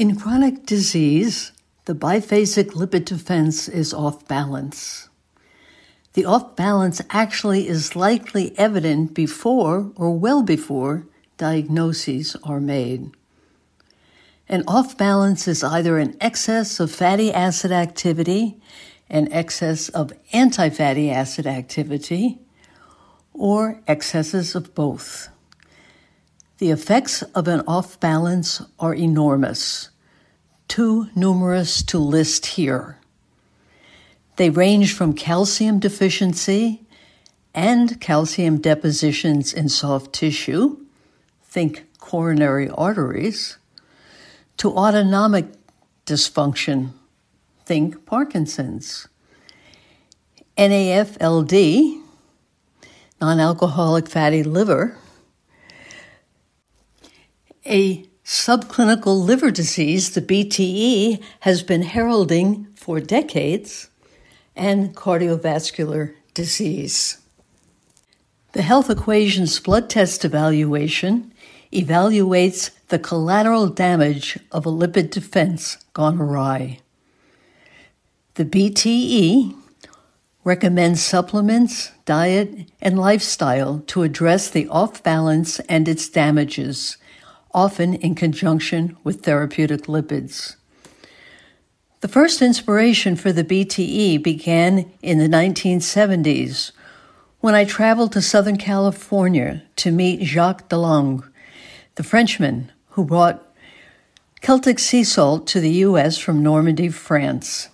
In chronic disease, the biphasic lipid defense is off balance. The off balance actually is likely evident before or well before diagnoses are made. An off balance is either an excess of fatty acid activity, an excess of anti fatty acid activity, or excesses of both. The effects of an off balance are enormous, too numerous to list here. They range from calcium deficiency and calcium depositions in soft tissue, think coronary arteries, to autonomic dysfunction, think Parkinson's. NAFLD, non alcoholic fatty liver, a subclinical liver disease, the BTE, has been heralding for decades, and cardiovascular disease. The Health Equations blood test evaluation evaluates the collateral damage of a lipid defense gone awry. The BTE recommends supplements, diet, and lifestyle to address the off balance and its damages often in conjunction with therapeutic lipids. The first inspiration for the BTE began in the 1970s when I traveled to Southern California to meet Jacques de Langre, the Frenchman who brought Celtic sea salt to the U.S. from Normandy, France.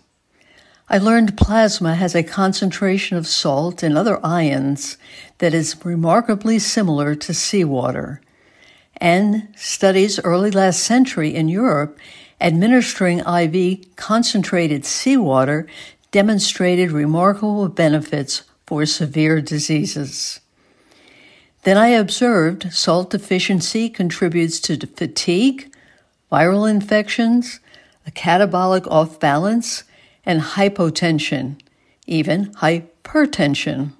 I learned plasma has a concentration of salt and other ions that is remarkably similar to seawater and studies early last century in Europe administering IV concentrated seawater demonstrated remarkable benefits for severe diseases. Then I observed salt deficiency contributes to fatigue, viral infections, a catabolic off balance, and hypotension, even hypertension.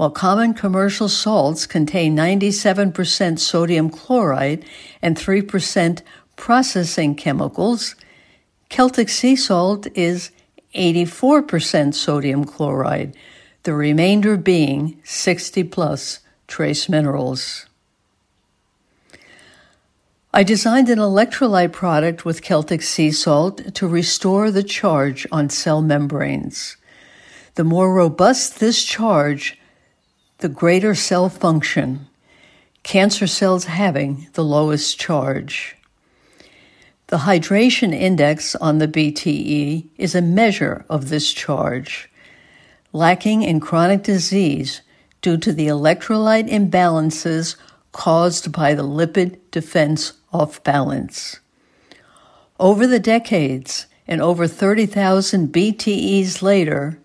While common commercial salts contain 97% sodium chloride and 3% processing chemicals, Celtic sea salt is 84% sodium chloride, the remainder being 60 plus trace minerals. I designed an electrolyte product with Celtic sea salt to restore the charge on cell membranes. The more robust this charge, the greater cell function, cancer cells having the lowest charge. The hydration index on the BTE is a measure of this charge. Lacking in chronic disease due to the electrolyte imbalances caused by the lipid defense off balance. Over the decades and over 30,000 BTEs later,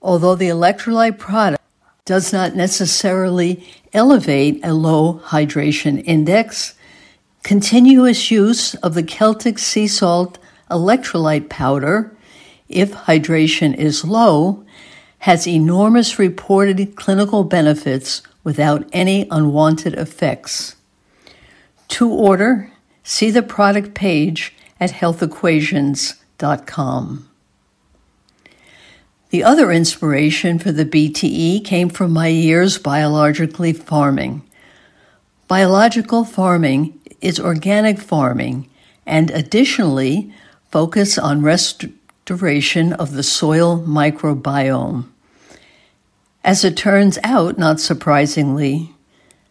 although the electrolyte product does not necessarily elevate a low hydration index. Continuous use of the Celtic sea salt electrolyte powder, if hydration is low, has enormous reported clinical benefits without any unwanted effects. To order, see the product page at healthequations.com. The other inspiration for the BTE came from my years biologically farming. Biological farming is organic farming and additionally focus on restoration of the soil microbiome. As it turns out, not surprisingly,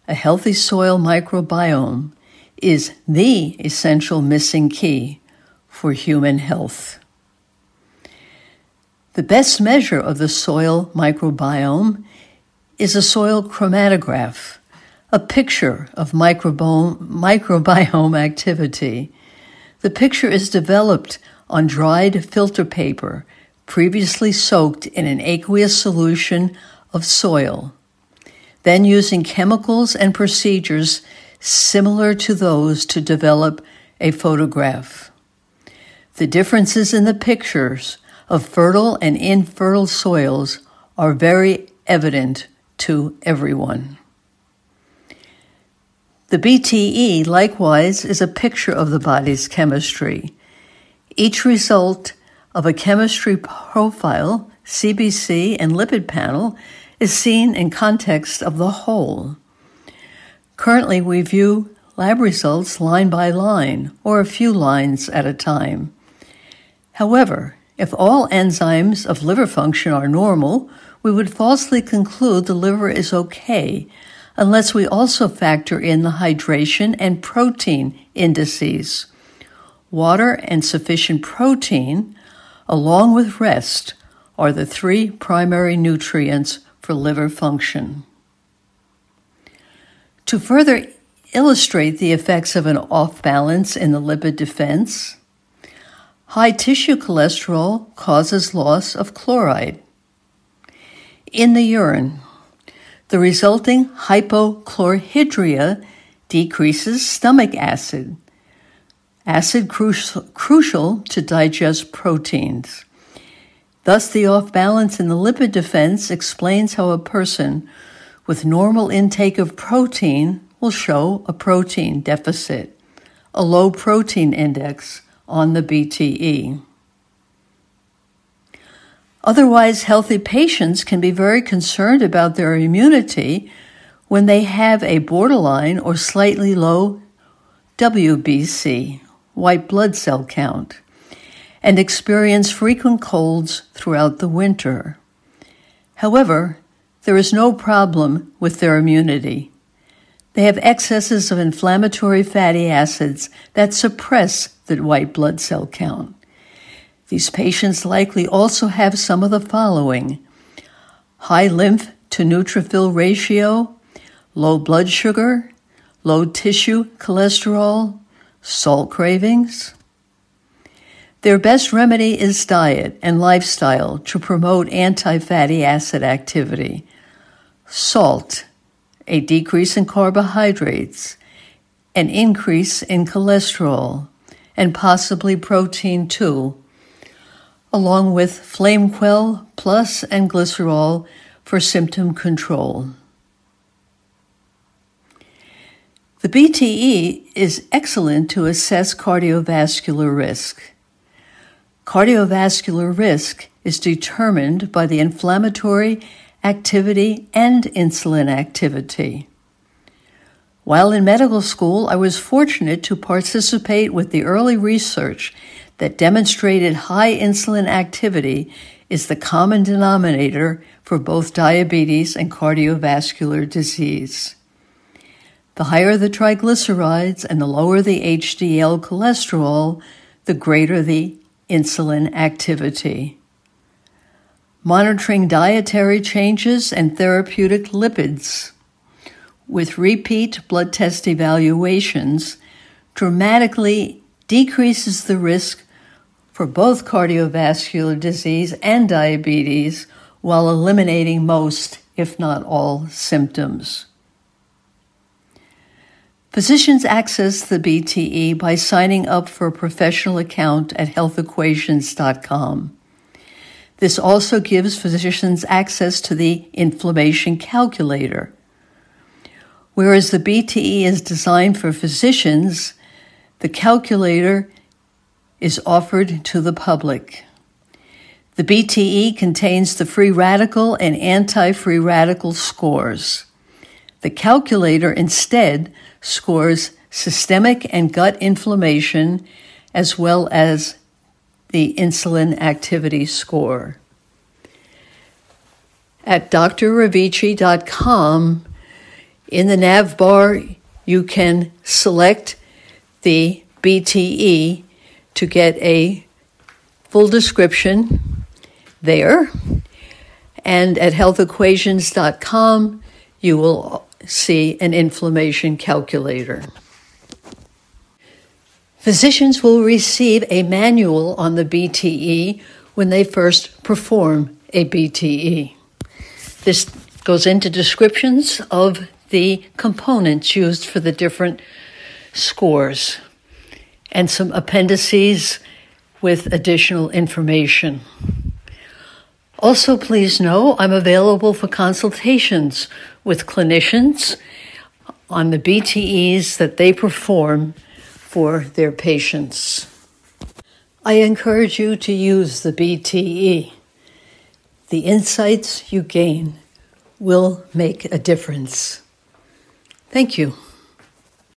a healthy soil microbiome is the essential missing key for human health. The best measure of the soil microbiome is a soil chromatograph, a picture of microbiome, activity. The picture is developed on dried filter paper previously soaked in an aqueous solution of soil, then using chemicals and procedures similar to those to develop a photograph. The differences in the pictures of fertile and infertile soils are very evident to everyone. The BTE, likewise, is a picture of the body's chemistry. Each result of a chemistry profile, CBC, and lipid panel is seen in context of the whole. Currently, we view lab results line by line or a few lines at a time. However, if all enzymes of liver function are normal, we would falsely conclude the liver is okay unless we also factor in the hydration and protein indices. Water and sufficient protein, along with rest, are the three primary nutrients for liver function. To further illustrate the effects of an off balance in the lipid defense, high tissue cholesterol causes loss of chloride. In the urine, the resulting hypochlorhydria decreases stomach acid, acid cru- crucial to digest proteins. Thus, the off balance in the lipid defense explains how a person with normal intake of protein will show a protein deficit, a low protein index on the BTE. Otherwise, healthy patients can be very concerned about their immunity when they have a borderline or slightly low WBC, white blood cell count, and experience frequent colds throughout the winter. However, there is no problem with their immunity. They have excesses of inflammatory fatty acids that suppress the white blood cell count. These patients likely also have some of the following high lymph to neutrophil ratio, low blood sugar, low tissue cholesterol, salt cravings. Their best remedy is diet and lifestyle to promote anti fatty acid activity. Salt, a decrease in carbohydrates, an increase in cholesterol, and possibly protein too along with Flame Quell Plus and Glycerol for symptom control. The BTE is excellent to assess cardiovascular risk. Cardiovascular risk is determined by the inflammatory activity and insulin activity. While in medical school, I was fortunate to participate with the early research that demonstrated high insulin activity is the common denominator for both diabetes and cardiovascular disease. The higher the triglycerides and the lower the HDL cholesterol, the greater the insulin activity. Monitoring dietary changes and therapeutic lipids with repeat blood test evaluations dramatically decreases the risk for both cardiovascular disease and diabetes while eliminating most, if not all, symptoms. Physicians access the BTE by signing up for a professional account at healthequations.com. This also gives physicians access to the inflammation calculator. Whereas the BTE is designed for physicians, the calculator is offered to the public. The BTE contains the free radical and anti free radical scores. The calculator instead scores systemic and gut inflammation as well as the insulin activity score. At drravici.com, in the nav bar, you can select the BTE to get a full description there. And at healthequations.com, you will see an inflammation calculator. Physicians will receive a manual on the BTE when they first perform a BTE. This goes into descriptions of the components used for the different scores and some appendices with additional information. Also, please know I'm available for consultations with clinicians on the BTEs that they perform for their patients. I encourage you to use the BTE. The insights you gain will make a difference. Thank you.